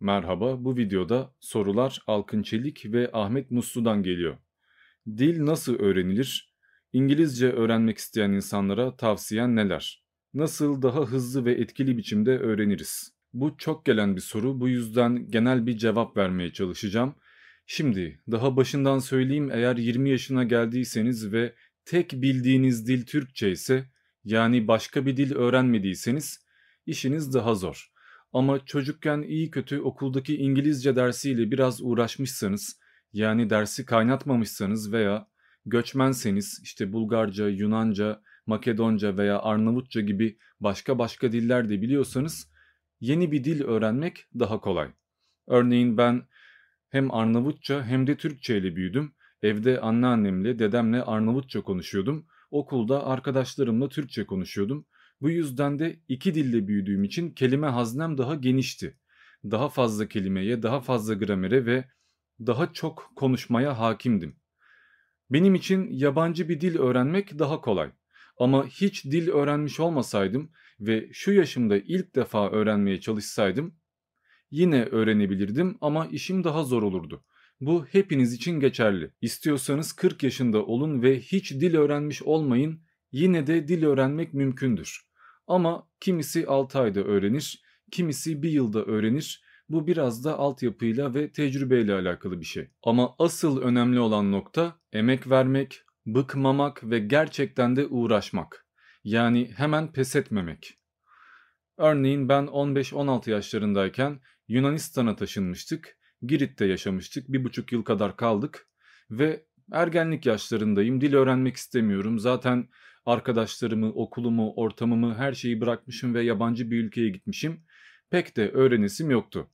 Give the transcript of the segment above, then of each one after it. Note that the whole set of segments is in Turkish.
Merhaba, bu videoda sorular Alkın Çelik ve Ahmet Muslu'dan geliyor. Dil nasıl öğrenilir? İngilizce öğrenmek isteyen insanlara tavsiyen neler? Nasıl daha hızlı ve etkili biçimde öğreniriz? Bu çok gelen bir soru, bu yüzden genel bir cevap vermeye çalışacağım. Şimdi daha başından söyleyeyim eğer 20 yaşına geldiyseniz ve tek bildiğiniz dil Türkçe ise yani başka bir dil öğrenmediyseniz işiniz daha zor. Ama çocukken iyi kötü okuldaki İngilizce dersiyle biraz uğraşmışsanız, yani dersi kaynatmamışsanız veya göçmenseniz işte Bulgarca, Yunanca, Makedonca veya Arnavutça gibi başka başka diller de biliyorsanız yeni bir dil öğrenmek daha kolay. Örneğin ben hem Arnavutça hem de Türkçe ile büyüdüm. Evde anneannemle, dedemle Arnavutça konuşuyordum. Okulda arkadaşlarımla Türkçe konuşuyordum. Bu yüzden de iki dille büyüdüğüm için kelime haznem daha genişti. Daha fazla kelimeye, daha fazla gramere ve daha çok konuşmaya hakimdim. Benim için yabancı bir dil öğrenmek daha kolay. Ama hiç dil öğrenmiş olmasaydım ve şu yaşımda ilk defa öğrenmeye çalışsaydım yine öğrenebilirdim ama işim daha zor olurdu. Bu hepiniz için geçerli. İstiyorsanız 40 yaşında olun ve hiç dil öğrenmiş olmayın, yine de dil öğrenmek mümkündür. Ama kimisi 6 ayda öğrenir, kimisi 1 yılda öğrenir. Bu biraz da altyapıyla ve tecrübeyle alakalı bir şey. Ama asıl önemli olan nokta emek vermek, bıkmamak ve gerçekten de uğraşmak. Yani hemen pes etmemek. Örneğin ben 15-16 yaşlarındayken Yunanistan'a taşınmıştık. Girit'te yaşamıştık. Bir buçuk yıl kadar kaldık. Ve ergenlik yaşlarındayım. Dil öğrenmek istemiyorum. Zaten arkadaşlarımı, okulumu, ortamımı, her şeyi bırakmışım ve yabancı bir ülkeye gitmişim. Pek de öğrenesim yoktu.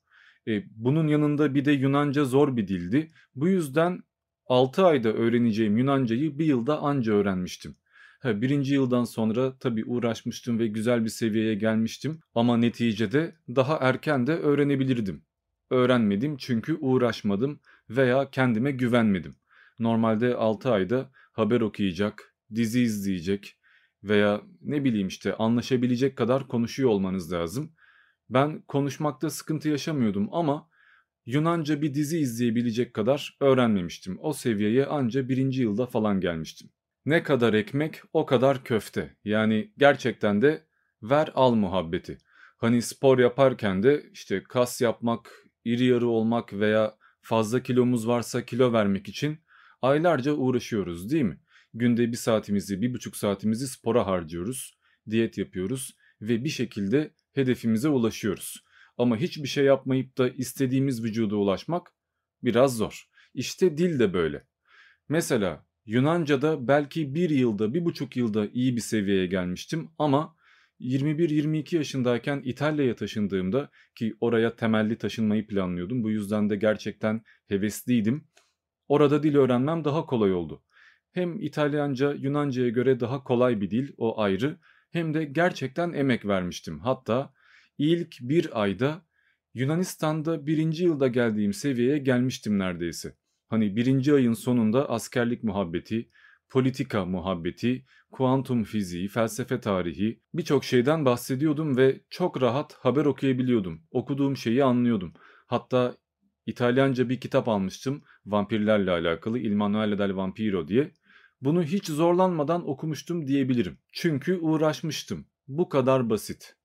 E, bunun yanında bir de Yunanca zor bir dildi. Bu yüzden 6 ayda öğreneceğim Yunancayı bir yılda anca öğrenmiştim. Ha, birinci yıldan sonra tabii uğraşmıştım ve güzel bir seviyeye gelmiştim ama neticede daha erken de öğrenebilirdim. Öğrenmedim çünkü uğraşmadım veya kendime güvenmedim. Normalde 6 ayda haber okuyacak, dizi izleyecek veya ne bileyim işte anlaşabilecek kadar konuşuyor olmanız lazım. Ben konuşmakta sıkıntı yaşamıyordum ama Yunanca bir dizi izleyebilecek kadar öğrenmemiştim. O seviyeye anca birinci yılda falan gelmiştim. Ne kadar ekmek o kadar köfte. Yani gerçekten de ver al muhabbeti. Hani spor yaparken de işte kas yapmak, iri yarı olmak veya fazla kilomuz varsa kilo vermek için aylarca uğraşıyoruz değil mi? Günde bir saatimizi, bir buçuk saatimizi spora harcıyoruz, diyet yapıyoruz ve bir şekilde hedefimize ulaşıyoruz. Ama hiçbir şey yapmayıp da istediğimiz vücuda ulaşmak biraz zor. İşte dil de böyle. Mesela Yunanca'da belki bir yılda, bir buçuk yılda iyi bir seviyeye gelmiştim ama 21-22 yaşındayken İtalya'ya taşındığımda ki oraya temelli taşınmayı planlıyordum. Bu yüzden de gerçekten hevesliydim. Orada dil öğrenmem daha kolay oldu. Hem İtalyanca Yunanca'ya göre daha kolay bir dil o ayrı hem de gerçekten emek vermiştim. Hatta ilk bir ayda Yunanistan'da birinci yılda geldiğim seviyeye gelmiştim neredeyse. Hani birinci ayın sonunda askerlik muhabbeti, politika muhabbeti, kuantum fiziği, felsefe tarihi birçok şeyden bahsediyordum ve çok rahat haber okuyabiliyordum. Okuduğum şeyi anlıyordum. Hatta İtalyanca bir kitap almıştım vampirlerle alakalı Il Manuale del Vampiro diye. Bunu hiç zorlanmadan okumuştum diyebilirim. Çünkü uğraşmıştım. Bu kadar basit.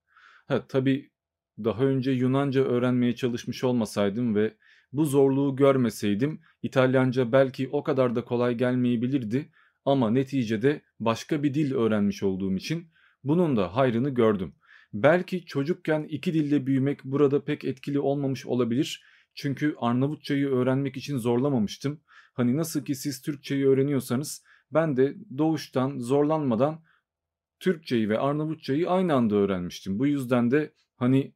Ha tabii daha önce Yunanca öğrenmeye çalışmış olmasaydım ve bu zorluğu görmeseydim İtalyanca belki o kadar da kolay gelmeyebilirdi ama neticede başka bir dil öğrenmiş olduğum için bunun da hayrını gördüm. Belki çocukken iki dilde büyümek burada pek etkili olmamış olabilir. Çünkü Arnavutçayı öğrenmek için zorlamamıştım. Hani nasıl ki siz Türkçeyi öğreniyorsanız ben de doğuştan zorlanmadan Türkçeyi ve Arnavutçayı aynı anda öğrenmiştim. Bu yüzden de hani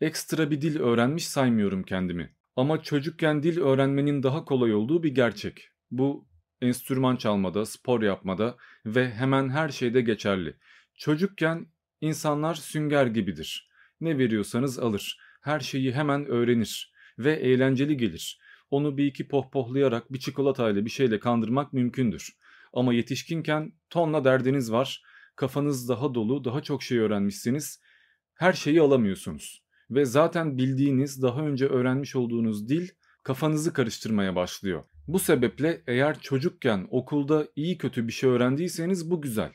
ekstra bir dil öğrenmiş saymıyorum kendimi. Ama çocukken dil öğrenmenin daha kolay olduğu bir gerçek. Bu enstrüman çalmada, spor yapmada ve hemen her şeyde geçerli. Çocukken insanlar sünger gibidir. Ne veriyorsanız alır. Her şeyi hemen öğrenir ve eğlenceli gelir. Onu bir iki pohpohlayarak bir çikolatayla bir şeyle kandırmak mümkündür. Ama yetişkinken tonla derdiniz var. Kafanız daha dolu, daha çok şey öğrenmişsiniz. Her şeyi alamıyorsunuz. ve zaten bildiğiniz, daha önce öğrenmiş olduğunuz dil kafanızı karıştırmaya başlıyor. Bu sebeple eğer çocukken okulda iyi kötü bir şey öğrendiyseniz bu güzel.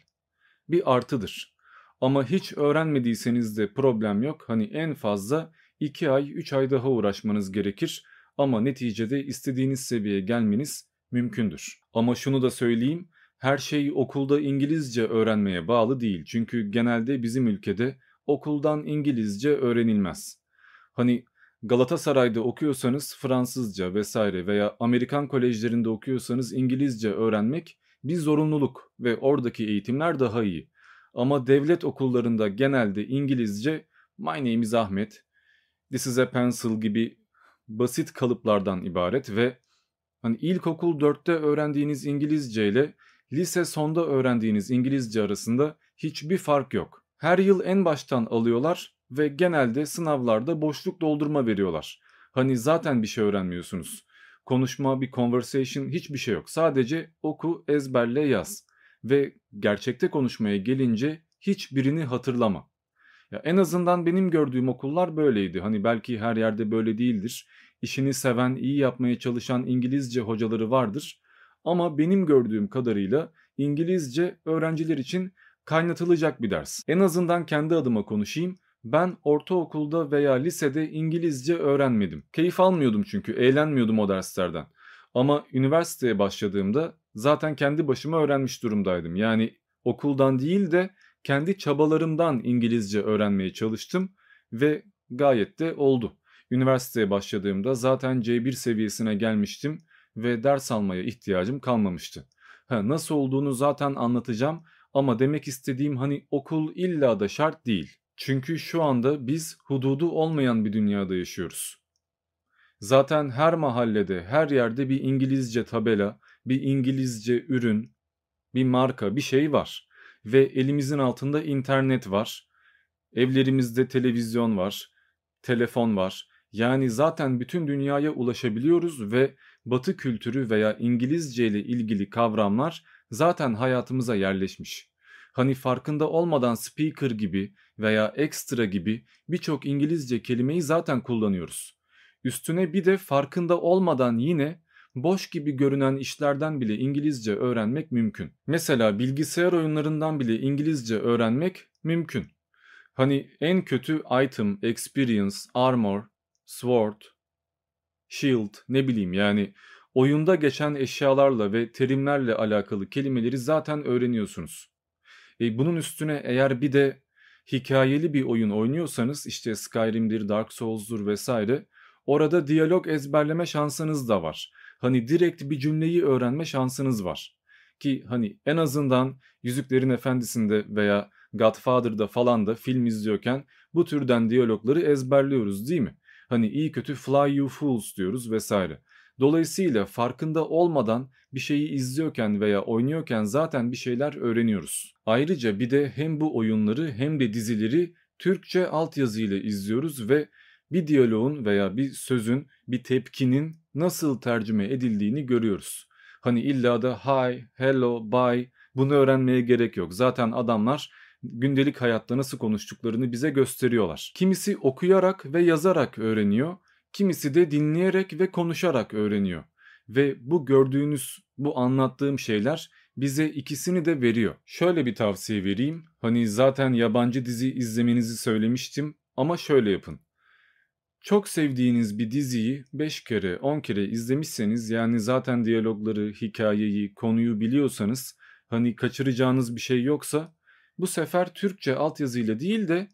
Bir artıdır. Ama hiç öğrenmediyseniz de problem yok. Hani en fazla 2 ay 3 ay daha uğraşmanız gerekir ama neticede istediğiniz seviyeye gelmeniz mümkündür. Ama şunu da söyleyeyim her şey okulda İngilizce öğrenmeye bağlı değil. Çünkü genelde bizim ülkede okuldan İngilizce öğrenilmez. Hani Galatasaray'da okuyorsanız Fransızca vesaire veya Amerikan kolejlerinde okuyorsanız İngilizce öğrenmek bir zorunluluk ve oradaki eğitimler daha iyi. Ama devlet okullarında genelde İngilizce My name is Ahmet, This is a pencil gibi basit kalıplardan ibaret ve hani ilkokul 4'te öğrendiğiniz İngilizce ile lise sonda öğrendiğiniz İngilizce arasında hiçbir fark yok. Her yıl en baştan alıyorlar ve genelde sınavlarda boşluk doldurma veriyorlar. Hani zaten bir şey öğrenmiyorsunuz. Konuşma, bir conversation hiçbir şey yok. Sadece oku, ezberle, yaz. Ve gerçekte konuşmaya gelince hiçbirini hatırlama. Ya en azından benim gördüğüm okullar böyleydi. Hani belki her yerde böyle değildir. İşini seven, iyi yapmaya çalışan İngilizce hocaları vardır. Ama benim gördüğüm kadarıyla İngilizce öğrenciler için kaynatılacak bir ders. En azından kendi adıma konuşayım. Ben ortaokulda veya lisede İngilizce öğrenmedim. Keyif almıyordum çünkü eğlenmiyordum o derslerden. Ama üniversiteye başladığımda zaten kendi başıma öğrenmiş durumdaydım. Yani okuldan değil de kendi çabalarımdan İngilizce öğrenmeye çalıştım ve gayet de oldu. Üniversiteye başladığımda zaten C1 seviyesine gelmiştim ve ders almaya ihtiyacım kalmamıştı. Ha, nasıl olduğunu zaten anlatacağım ama demek istediğim hani okul illa da şart değil. Çünkü şu anda biz hududu olmayan bir dünyada yaşıyoruz. Zaten her mahallede, her yerde bir İngilizce tabela, bir İngilizce ürün, bir marka, bir şey var. Ve elimizin altında internet var. Evlerimizde televizyon var, telefon var. Yani zaten bütün dünyaya ulaşabiliyoruz ve Batı kültürü veya İngilizce ile ilgili kavramlar zaten hayatımıza yerleşmiş. Hani farkında olmadan speaker gibi veya extra gibi birçok İngilizce kelimeyi zaten kullanıyoruz. Üstüne bir de farkında olmadan yine boş gibi görünen işlerden bile İngilizce öğrenmek mümkün. Mesela bilgisayar oyunlarından bile İngilizce öğrenmek mümkün. Hani en kötü item, experience, armor, sword, shield ne bileyim yani oyunda geçen eşyalarla ve terimlerle alakalı kelimeleri zaten öğreniyorsunuz. E, bunun üstüne eğer bir de hikayeli bir oyun oynuyorsanız işte Skyrim'dir, Dark Souls'dur vesaire orada diyalog ezberleme şansınız da var. Hani direkt bir cümleyi öğrenme şansınız var. Ki hani en azından Yüzüklerin Efendisi'nde veya Godfather'da falan da film izliyorken bu türden diyalogları ezberliyoruz değil mi? Hani iyi kötü fly you fools diyoruz vesaire. Dolayısıyla farkında olmadan bir şeyi izliyorken veya oynuyorken zaten bir şeyler öğreniyoruz. Ayrıca bir de hem bu oyunları hem de dizileri Türkçe altyazı ile izliyoruz ve bir diyaloğun veya bir sözün, bir tepkinin nasıl tercüme edildiğini görüyoruz. Hani illa da hi, hello, bye bunu öğrenmeye gerek yok. Zaten adamlar gündelik hayatta nasıl konuştuklarını bize gösteriyorlar. Kimisi okuyarak ve yazarak öğreniyor, kimisi de dinleyerek ve konuşarak öğreniyor. Ve bu gördüğünüz, bu anlattığım şeyler bize ikisini de veriyor. Şöyle bir tavsiye vereyim. Hani zaten yabancı dizi izlemenizi söylemiştim ama şöyle yapın. Çok sevdiğiniz bir diziyi 5 kere 10 kere izlemişseniz yani zaten diyalogları, hikayeyi, konuyu biliyorsanız hani kaçıracağınız bir şey yoksa bu sefer Türkçe altyazıyla değil de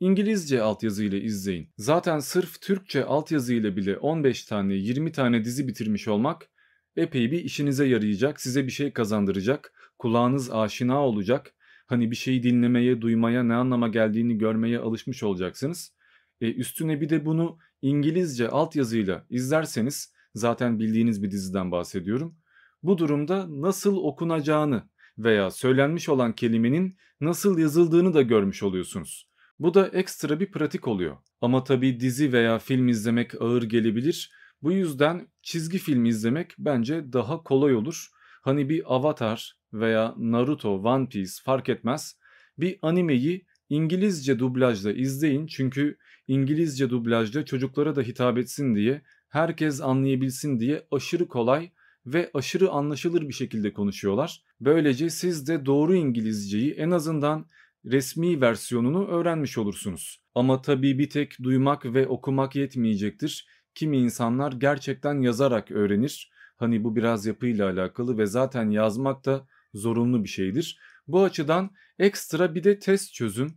İngilizce altyazıyla izleyin. Zaten sırf Türkçe altyazıyla bile 15 tane 20 tane dizi bitirmiş olmak epey bir işinize yarayacak, size bir şey kazandıracak, kulağınız aşina olacak. Hani bir şeyi dinlemeye, duymaya, ne anlama geldiğini görmeye alışmış olacaksınız. E, üstüne bir de bunu İngilizce altyazıyla izlerseniz zaten bildiğiniz bir diziden bahsediyorum. Bu durumda nasıl okunacağını veya söylenmiş olan kelimenin nasıl yazıldığını da görmüş oluyorsunuz. Bu da ekstra bir pratik oluyor. Ama tabi dizi veya film izlemek ağır gelebilir. Bu yüzden çizgi film izlemek bence daha kolay olur. Hani bir Avatar veya Naruto, One Piece fark etmez. Bir animeyi İngilizce dublajla izleyin çünkü İngilizce dublajda çocuklara da hitap etsin diye, herkes anlayabilsin diye aşırı kolay ve aşırı anlaşılır bir şekilde konuşuyorlar. Böylece siz de doğru İngilizceyi en azından resmi versiyonunu öğrenmiş olursunuz. Ama tabii bir tek duymak ve okumak yetmeyecektir. Kimi insanlar gerçekten yazarak öğrenir. Hani bu biraz yapıyla alakalı ve zaten yazmak da zorunlu bir şeydir. Bu açıdan ekstra bir de test çözün.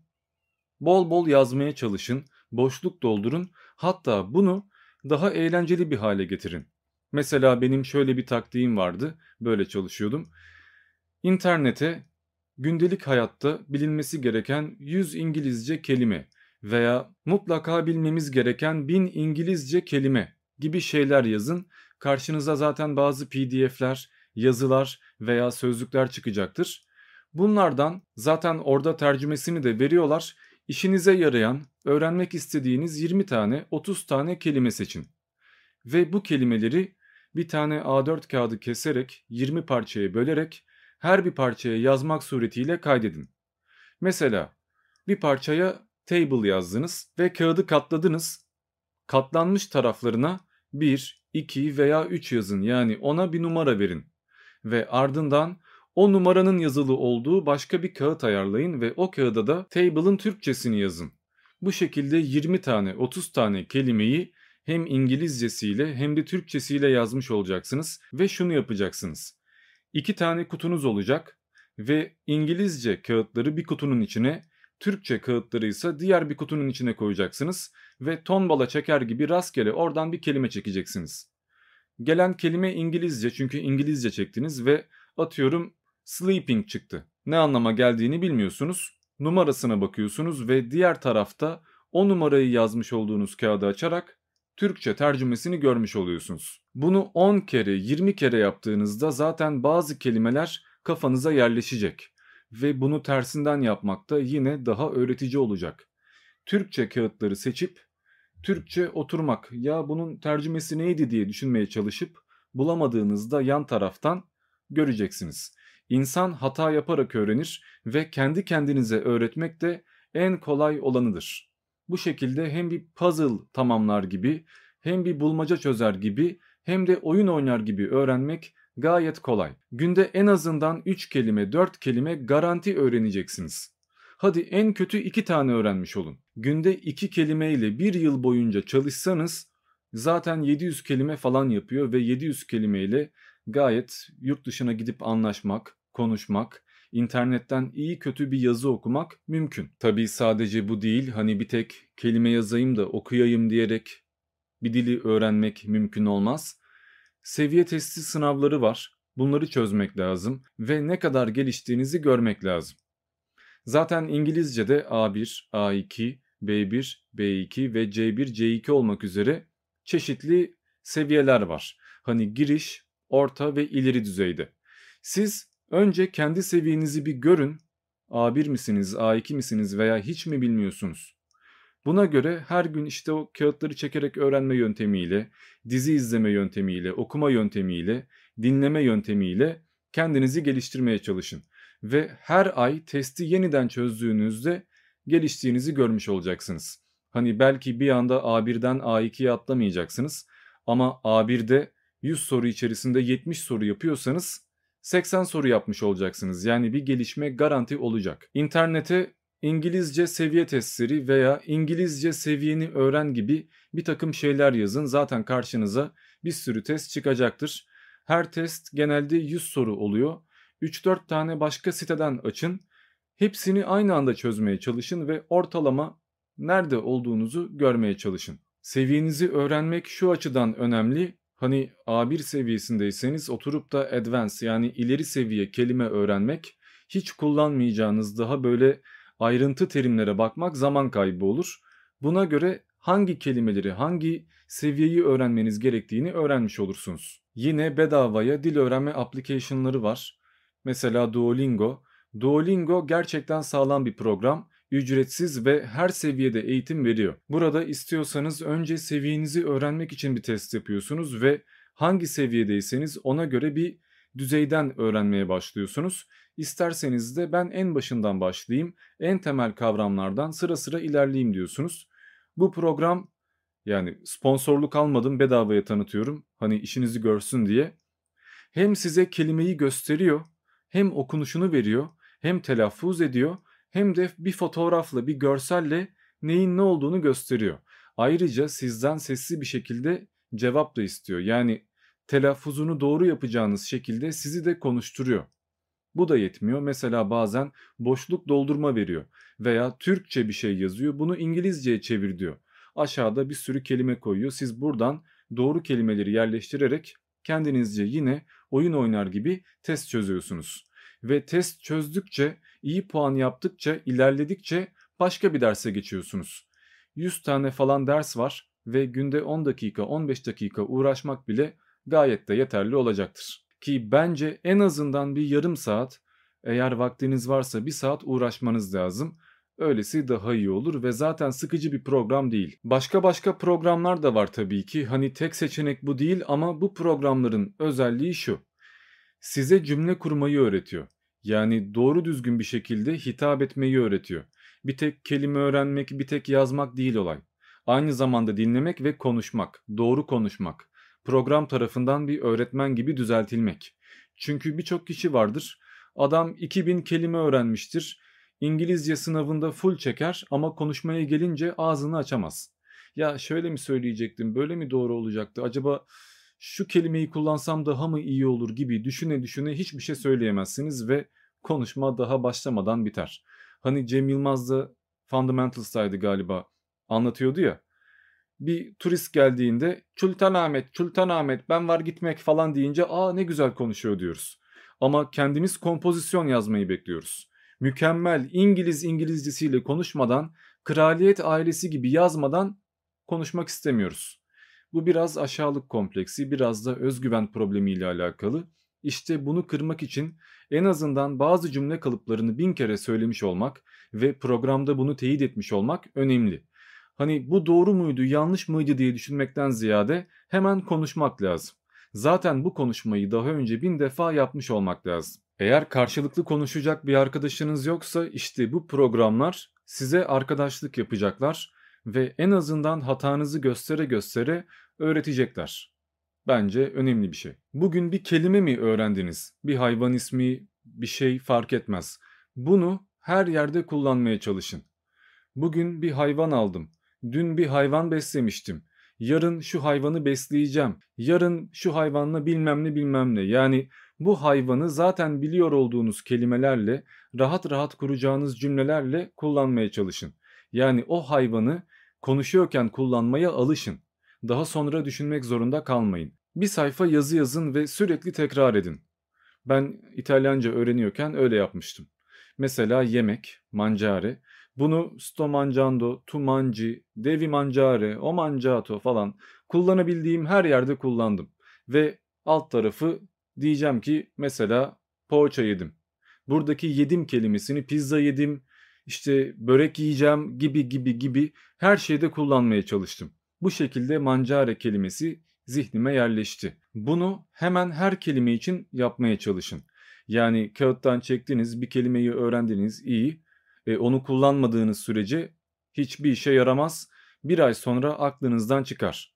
Bol bol yazmaya çalışın, boşluk doldurun. Hatta bunu daha eğlenceli bir hale getirin. Mesela benim şöyle bir taktiğim vardı. Böyle çalışıyordum. İnternete gündelik hayatta bilinmesi gereken 100 İngilizce kelime veya mutlaka bilmemiz gereken 1000 İngilizce kelime gibi şeyler yazın. Karşınıza zaten bazı PDF'ler, yazılar veya sözlükler çıkacaktır. Bunlardan zaten orada tercümesini de veriyorlar. İşinize yarayan, öğrenmek istediğiniz 20 tane, 30 tane kelime seçin. Ve bu kelimeleri bir tane A4 kağıdı keserek 20 parçaya bölerek her bir parçaya yazmak suretiyle kaydedin. Mesela bir parçaya table yazdınız ve kağıdı katladınız. Katlanmış taraflarına 1, 2 veya 3 yazın yani ona bir numara verin. Ve ardından o numaranın yazılı olduğu başka bir kağıt ayarlayın ve o kağıda da table'ın Türkçesini yazın. Bu şekilde 20 tane 30 tane kelimeyi hem İngilizcesiyle hem de Türkçesiyle yazmış olacaksınız ve şunu yapacaksınız. İki tane kutunuz olacak ve İngilizce kağıtları bir kutunun içine, Türkçe kağıtları ise diğer bir kutunun içine koyacaksınız ve ton bala çeker gibi rastgele oradan bir kelime çekeceksiniz. Gelen kelime İngilizce çünkü İngilizce çektiniz ve atıyorum sleeping çıktı. Ne anlama geldiğini bilmiyorsunuz. Numarasına bakıyorsunuz ve diğer tarafta o numarayı yazmış olduğunuz kağıdı açarak Türkçe tercümesini görmüş oluyorsunuz. Bunu 10 kere 20 kere yaptığınızda zaten bazı kelimeler kafanıza yerleşecek ve bunu tersinden yapmak da yine daha öğretici olacak. Türkçe kağıtları seçip Türkçe oturmak ya bunun tercümesi neydi diye düşünmeye çalışıp bulamadığınızda yan taraftan göreceksiniz. İnsan hata yaparak öğrenir ve kendi kendinize öğretmek de en kolay olanıdır. Bu şekilde hem bir puzzle tamamlar gibi hem bir bulmaca çözer gibi hem de oyun oynar gibi öğrenmek gayet kolay. Günde en azından 3 kelime 4 kelime garanti öğreneceksiniz. Hadi en kötü 2 tane öğrenmiş olun. Günde 2 kelimeyle 1 yıl boyunca çalışsanız zaten 700 kelime falan yapıyor ve 700 kelimeyle gayet yurt dışına gidip anlaşmak, konuşmak, internetten iyi kötü bir yazı okumak mümkün. Tabii sadece bu değil hani bir tek kelime yazayım da okuyayım diyerek bir dili öğrenmek mümkün olmaz. Seviye testi sınavları var. Bunları çözmek lazım ve ne kadar geliştiğinizi görmek lazım. Zaten İngilizce'de A1, A2, B1, B2 ve C1, C2 olmak üzere çeşitli seviyeler var. Hani giriş, orta ve ileri düzeyde. Siz Önce kendi seviyenizi bir görün. A1 misiniz, A2 misiniz veya hiç mi bilmiyorsunuz? Buna göre her gün işte o kağıtları çekerek öğrenme yöntemiyle, dizi izleme yöntemiyle, okuma yöntemiyle, dinleme yöntemiyle kendinizi geliştirmeye çalışın. Ve her ay testi yeniden çözdüğünüzde geliştiğinizi görmüş olacaksınız. Hani belki bir anda A1'den A2'ye atlamayacaksınız ama A1'de 100 soru içerisinde 70 soru yapıyorsanız 80 soru yapmış olacaksınız. Yani bir gelişme garanti olacak. İnternete İngilizce seviye testleri veya İngilizce seviyeni öğren gibi bir takım şeyler yazın. Zaten karşınıza bir sürü test çıkacaktır. Her test genelde 100 soru oluyor. 3-4 tane başka siteden açın. Hepsini aynı anda çözmeye çalışın ve ortalama nerede olduğunuzu görmeye çalışın. Seviyenizi öğrenmek şu açıdan önemli. Hani A1 seviyesindeyseniz oturup da advanced yani ileri seviye kelime öğrenmek hiç kullanmayacağınız daha böyle ayrıntı terimlere bakmak zaman kaybı olur. Buna göre hangi kelimeleri, hangi seviyeyi öğrenmeniz gerektiğini öğrenmiş olursunuz. Yine bedavaya dil öğrenme application'ları var. Mesela Duolingo. Duolingo gerçekten sağlam bir program ücretsiz ve her seviyede eğitim veriyor. Burada istiyorsanız önce seviyenizi öğrenmek için bir test yapıyorsunuz ve hangi seviyedeyseniz ona göre bir düzeyden öğrenmeye başlıyorsunuz. İsterseniz de ben en başından başlayayım, en temel kavramlardan sıra sıra ilerleyeyim diyorsunuz. Bu program yani sponsorluk almadım bedavaya tanıtıyorum. Hani işinizi görsün diye. Hem size kelimeyi gösteriyor, hem okunuşunu veriyor, hem telaffuz ediyor, hem de bir fotoğrafla, bir görselle neyin ne olduğunu gösteriyor. Ayrıca sizden sesli bir şekilde cevap da istiyor. Yani telaffuzunu doğru yapacağınız şekilde sizi de konuşturuyor. Bu da yetmiyor. Mesela bazen boşluk doldurma veriyor veya Türkçe bir şey yazıyor. Bunu İngilizceye çevir diyor. Aşağıda bir sürü kelime koyuyor. Siz buradan doğru kelimeleri yerleştirerek kendinizce yine oyun oynar gibi test çözüyorsunuz. Ve test çözdükçe, iyi puan yaptıkça, ilerledikçe başka bir derse geçiyorsunuz. 100 tane falan ders var ve günde 10 dakika, 15 dakika uğraşmak bile gayet de yeterli olacaktır. Ki bence en azından bir yarım saat eğer vaktiniz varsa bir saat uğraşmanız lazım. Öylesi daha iyi olur ve zaten sıkıcı bir program değil. Başka başka programlar da var tabii ki. Hani tek seçenek bu değil ama bu programların özelliği şu. Size cümle kurmayı öğretiyor. Yani doğru düzgün bir şekilde hitap etmeyi öğretiyor. Bir tek kelime öğrenmek, bir tek yazmak değil olay. Aynı zamanda dinlemek ve konuşmak, doğru konuşmak. Program tarafından bir öğretmen gibi düzeltilmek. Çünkü birçok kişi vardır. Adam 2000 kelime öğrenmiştir İngilizce sınavında full çeker ama konuşmaya gelince ağzını açamaz. Ya şöyle mi söyleyecektim, böyle mi doğru olacaktı, acaba şu kelimeyi kullansam daha mı iyi olur gibi düşüne düşüne hiçbir şey söyleyemezsiniz ve konuşma daha başlamadan biter. Hani Cem Yılmaz da Fundamentals'taydı galiba anlatıyordu ya. Bir turist geldiğinde Sultanahmet, Sultanahmet ben var gitmek falan deyince aa ne güzel konuşuyor diyoruz. Ama kendimiz kompozisyon yazmayı bekliyoruz mükemmel İngiliz İngilizcesiyle konuşmadan, kraliyet ailesi gibi yazmadan konuşmak istemiyoruz. Bu biraz aşağılık kompleksi, biraz da özgüven problemiyle alakalı. İşte bunu kırmak için en azından bazı cümle kalıplarını bin kere söylemiş olmak ve programda bunu teyit etmiş olmak önemli. Hani bu doğru muydu, yanlış mıydı diye düşünmekten ziyade hemen konuşmak lazım. Zaten bu konuşmayı daha önce bin defa yapmış olmak lazım. Eğer karşılıklı konuşacak bir arkadaşınız yoksa işte bu programlar size arkadaşlık yapacaklar ve en azından hatanızı göstere göstere öğretecekler. Bence önemli bir şey. Bugün bir kelime mi öğrendiniz? Bir hayvan ismi, bir şey fark etmez. Bunu her yerde kullanmaya çalışın. Bugün bir hayvan aldım. Dün bir hayvan beslemiştim. Yarın şu hayvanı besleyeceğim. Yarın şu hayvanla bilmem ne bilmem ne. Yani bu hayvanı zaten biliyor olduğunuz kelimelerle, rahat rahat kuracağınız cümlelerle kullanmaya çalışın. Yani o hayvanı konuşuyorken kullanmaya alışın. Daha sonra düşünmek zorunda kalmayın. Bir sayfa yazı yazın ve sürekli tekrar edin. Ben İtalyanca öğreniyorken öyle yapmıştım. Mesela yemek, mangiare. Bunu sto mangiando, tu mangi, devi mangiare, o mangiato falan kullanabildiğim her yerde kullandım. Ve alt tarafı diyeceğim ki mesela poğaça yedim. Buradaki yedim kelimesini pizza yedim, işte börek yiyeceğim gibi gibi gibi her şeyde kullanmaya çalıştım. Bu şekilde mancare kelimesi zihnime yerleşti. Bunu hemen her kelime için yapmaya çalışın. Yani kağıttan çektiniz, bir kelimeyi öğrendiniz, iyi. E, onu kullanmadığınız sürece hiçbir işe yaramaz. Bir ay sonra aklınızdan çıkar.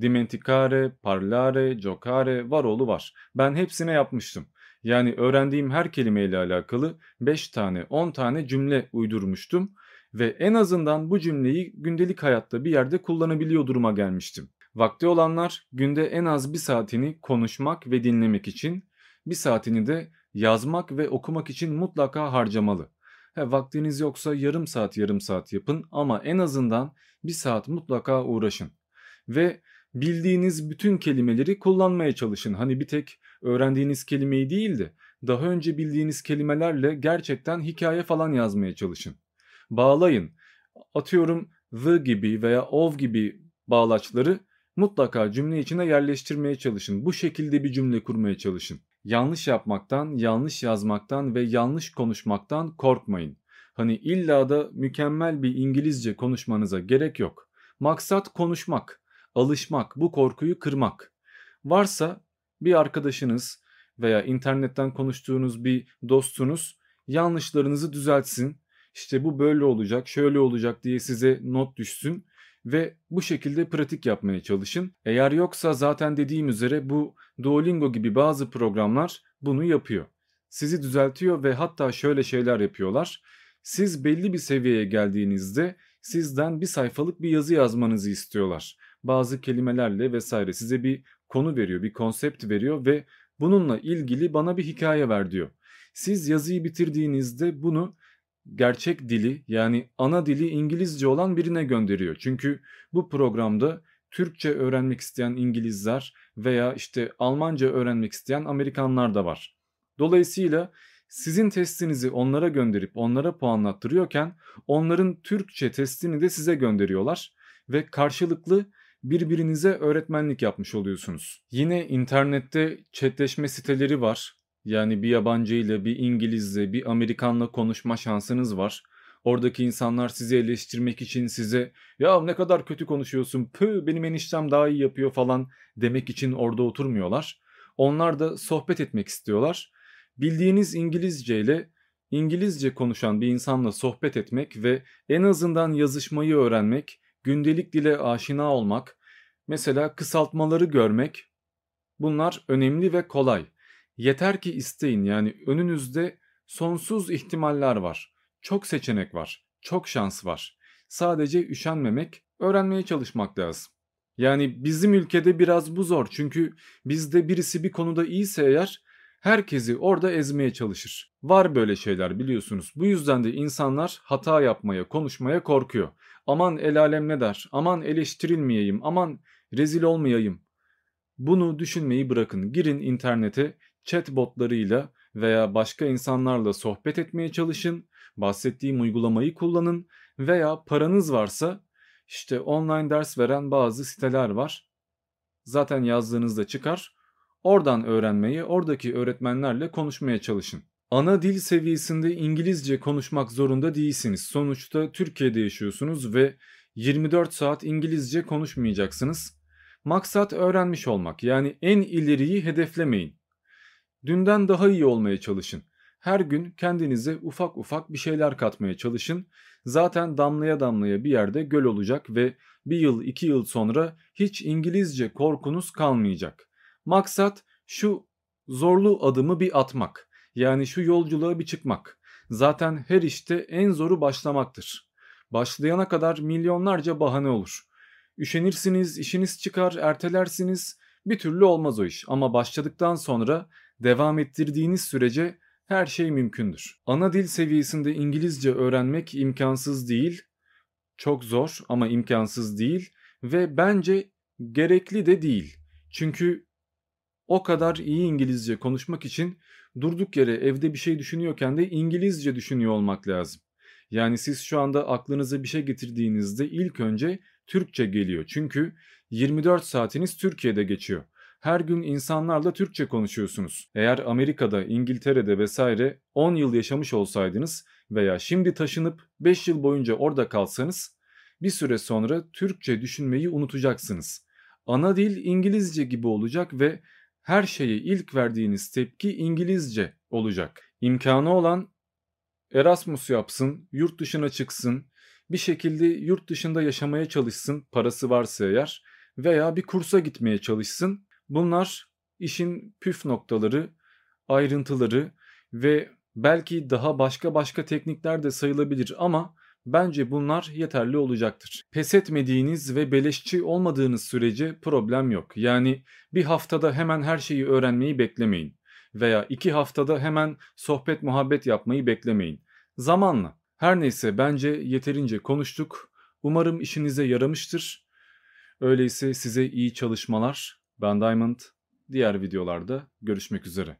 Dimenticare, parlare, giocare, varolu var. Ben hepsine yapmıştım. Yani öğrendiğim her kelimeyle alakalı 5 tane 10 tane cümle uydurmuştum ve en azından bu cümleyi gündelik hayatta bir yerde kullanabiliyor duruma gelmiştim. Vakti olanlar günde en az bir saatini konuşmak ve dinlemek için, bir saatini de yazmak ve okumak için mutlaka harcamalı. He, vaktiniz yoksa yarım saat yarım saat yapın ama en azından bir saat mutlaka uğraşın. Ve bildiğiniz bütün kelimeleri kullanmaya çalışın. Hani bir tek öğrendiğiniz kelimeyi değil de daha önce bildiğiniz kelimelerle gerçekten hikaye falan yazmaya çalışın. Bağlayın. Atıyorum the gibi veya of gibi bağlaçları mutlaka cümle içine yerleştirmeye çalışın. Bu şekilde bir cümle kurmaya çalışın. Yanlış yapmaktan, yanlış yazmaktan ve yanlış konuşmaktan korkmayın. Hani illa da mükemmel bir İngilizce konuşmanıza gerek yok. Maksat konuşmak alışmak, bu korkuyu kırmak. Varsa bir arkadaşınız veya internetten konuştuğunuz bir dostunuz yanlışlarınızı düzeltsin. İşte bu böyle olacak, şöyle olacak diye size not düşsün ve bu şekilde pratik yapmaya çalışın. Eğer yoksa zaten dediğim üzere bu Duolingo gibi bazı programlar bunu yapıyor. Sizi düzeltiyor ve hatta şöyle şeyler yapıyorlar. Siz belli bir seviyeye geldiğinizde sizden bir sayfalık bir yazı yazmanızı istiyorlar. Bazı kelimelerle vesaire size bir konu veriyor, bir konsept veriyor ve bununla ilgili bana bir hikaye ver diyor. Siz yazıyı bitirdiğinizde bunu gerçek dili yani ana dili İngilizce olan birine gönderiyor. Çünkü bu programda Türkçe öğrenmek isteyen İngilizler veya işte Almanca öğrenmek isteyen Amerikanlar da var. Dolayısıyla sizin testinizi onlara gönderip onlara puanlattırıyorken onların Türkçe testini de size gönderiyorlar ve karşılıklı birbirinize öğretmenlik yapmış oluyorsunuz. Yine internette chatleşme siteleri var. Yani bir yabancı ile bir İngilizle bir Amerikanla konuşma şansınız var. Oradaki insanlar sizi eleştirmek için size ya ne kadar kötü konuşuyorsun pü benim eniştem daha iyi yapıyor falan demek için orada oturmuyorlar. Onlar da sohbet etmek istiyorlar. Bildiğiniz İngilizce ile İngilizce konuşan bir insanla sohbet etmek ve en azından yazışmayı öğrenmek, gündelik dile aşina olmak, mesela kısaltmaları görmek bunlar önemli ve kolay. Yeter ki isteyin yani önünüzde sonsuz ihtimaller var. Çok seçenek var. Çok şans var. Sadece üşenmemek, öğrenmeye çalışmak lazım. Yani bizim ülkede biraz bu zor çünkü bizde birisi bir konuda iyiyse eğer herkesi orada ezmeye çalışır. Var böyle şeyler biliyorsunuz. Bu yüzden de insanlar hata yapmaya, konuşmaya korkuyor. Aman el alem ne der, aman eleştirilmeyeyim, aman rezil olmayayım. Bunu düşünmeyi bırakın. Girin internete chatbotlarıyla veya başka insanlarla sohbet etmeye çalışın. Bahsettiğim uygulamayı kullanın veya paranız varsa işte online ders veren bazı siteler var. Zaten yazdığınızda çıkar. Oradan öğrenmeyi, oradaki öğretmenlerle konuşmaya çalışın. Ana dil seviyesinde İngilizce konuşmak zorunda değilsiniz. Sonuçta Türkiye'de yaşıyorsunuz ve 24 saat İngilizce konuşmayacaksınız. Maksat öğrenmiş olmak. Yani en ileriyi hedeflemeyin. Dünden daha iyi olmaya çalışın. Her gün kendinize ufak ufak bir şeyler katmaya çalışın. Zaten damlaya damlaya bir yerde göl olacak ve bir yıl iki yıl sonra hiç İngilizce korkunuz kalmayacak. Maksat şu zorlu adımı bir atmak. Yani şu yolculuğa bir çıkmak. Zaten her işte en zoru başlamaktır. Başlayana kadar milyonlarca bahane olur. Üşenirsiniz, işiniz çıkar, ertelersiniz. Bir türlü olmaz o iş ama başladıktan sonra devam ettirdiğiniz sürece her şey mümkündür. Ana dil seviyesinde İngilizce öğrenmek imkansız değil. Çok zor ama imkansız değil ve bence gerekli de değil. Çünkü o kadar iyi İngilizce konuşmak için durduk yere evde bir şey düşünüyorken de İngilizce düşünüyor olmak lazım. Yani siz şu anda aklınıza bir şey getirdiğinizde ilk önce Türkçe geliyor. Çünkü 24 saatiniz Türkiye'de geçiyor. Her gün insanlarla Türkçe konuşuyorsunuz. Eğer Amerika'da, İngiltere'de vesaire 10 yıl yaşamış olsaydınız veya şimdi taşınıp 5 yıl boyunca orada kalsanız bir süre sonra Türkçe düşünmeyi unutacaksınız. Ana dil İngilizce gibi olacak ve her şeye ilk verdiğiniz tepki İngilizce olacak. İmkanı olan Erasmus yapsın, yurt dışına çıksın, bir şekilde yurt dışında yaşamaya çalışsın parası varsa eğer veya bir kursa gitmeye çalışsın. Bunlar işin püf noktaları, ayrıntıları ve belki daha başka başka teknikler de sayılabilir ama bence bunlar yeterli olacaktır. Pes etmediğiniz ve beleşçi olmadığınız sürece problem yok. Yani bir haftada hemen her şeyi öğrenmeyi beklemeyin veya iki haftada hemen sohbet muhabbet yapmayı beklemeyin. Zamanla. Her neyse bence yeterince konuştuk. Umarım işinize yaramıştır. Öyleyse size iyi çalışmalar. Ben Diamond. Diğer videolarda görüşmek üzere.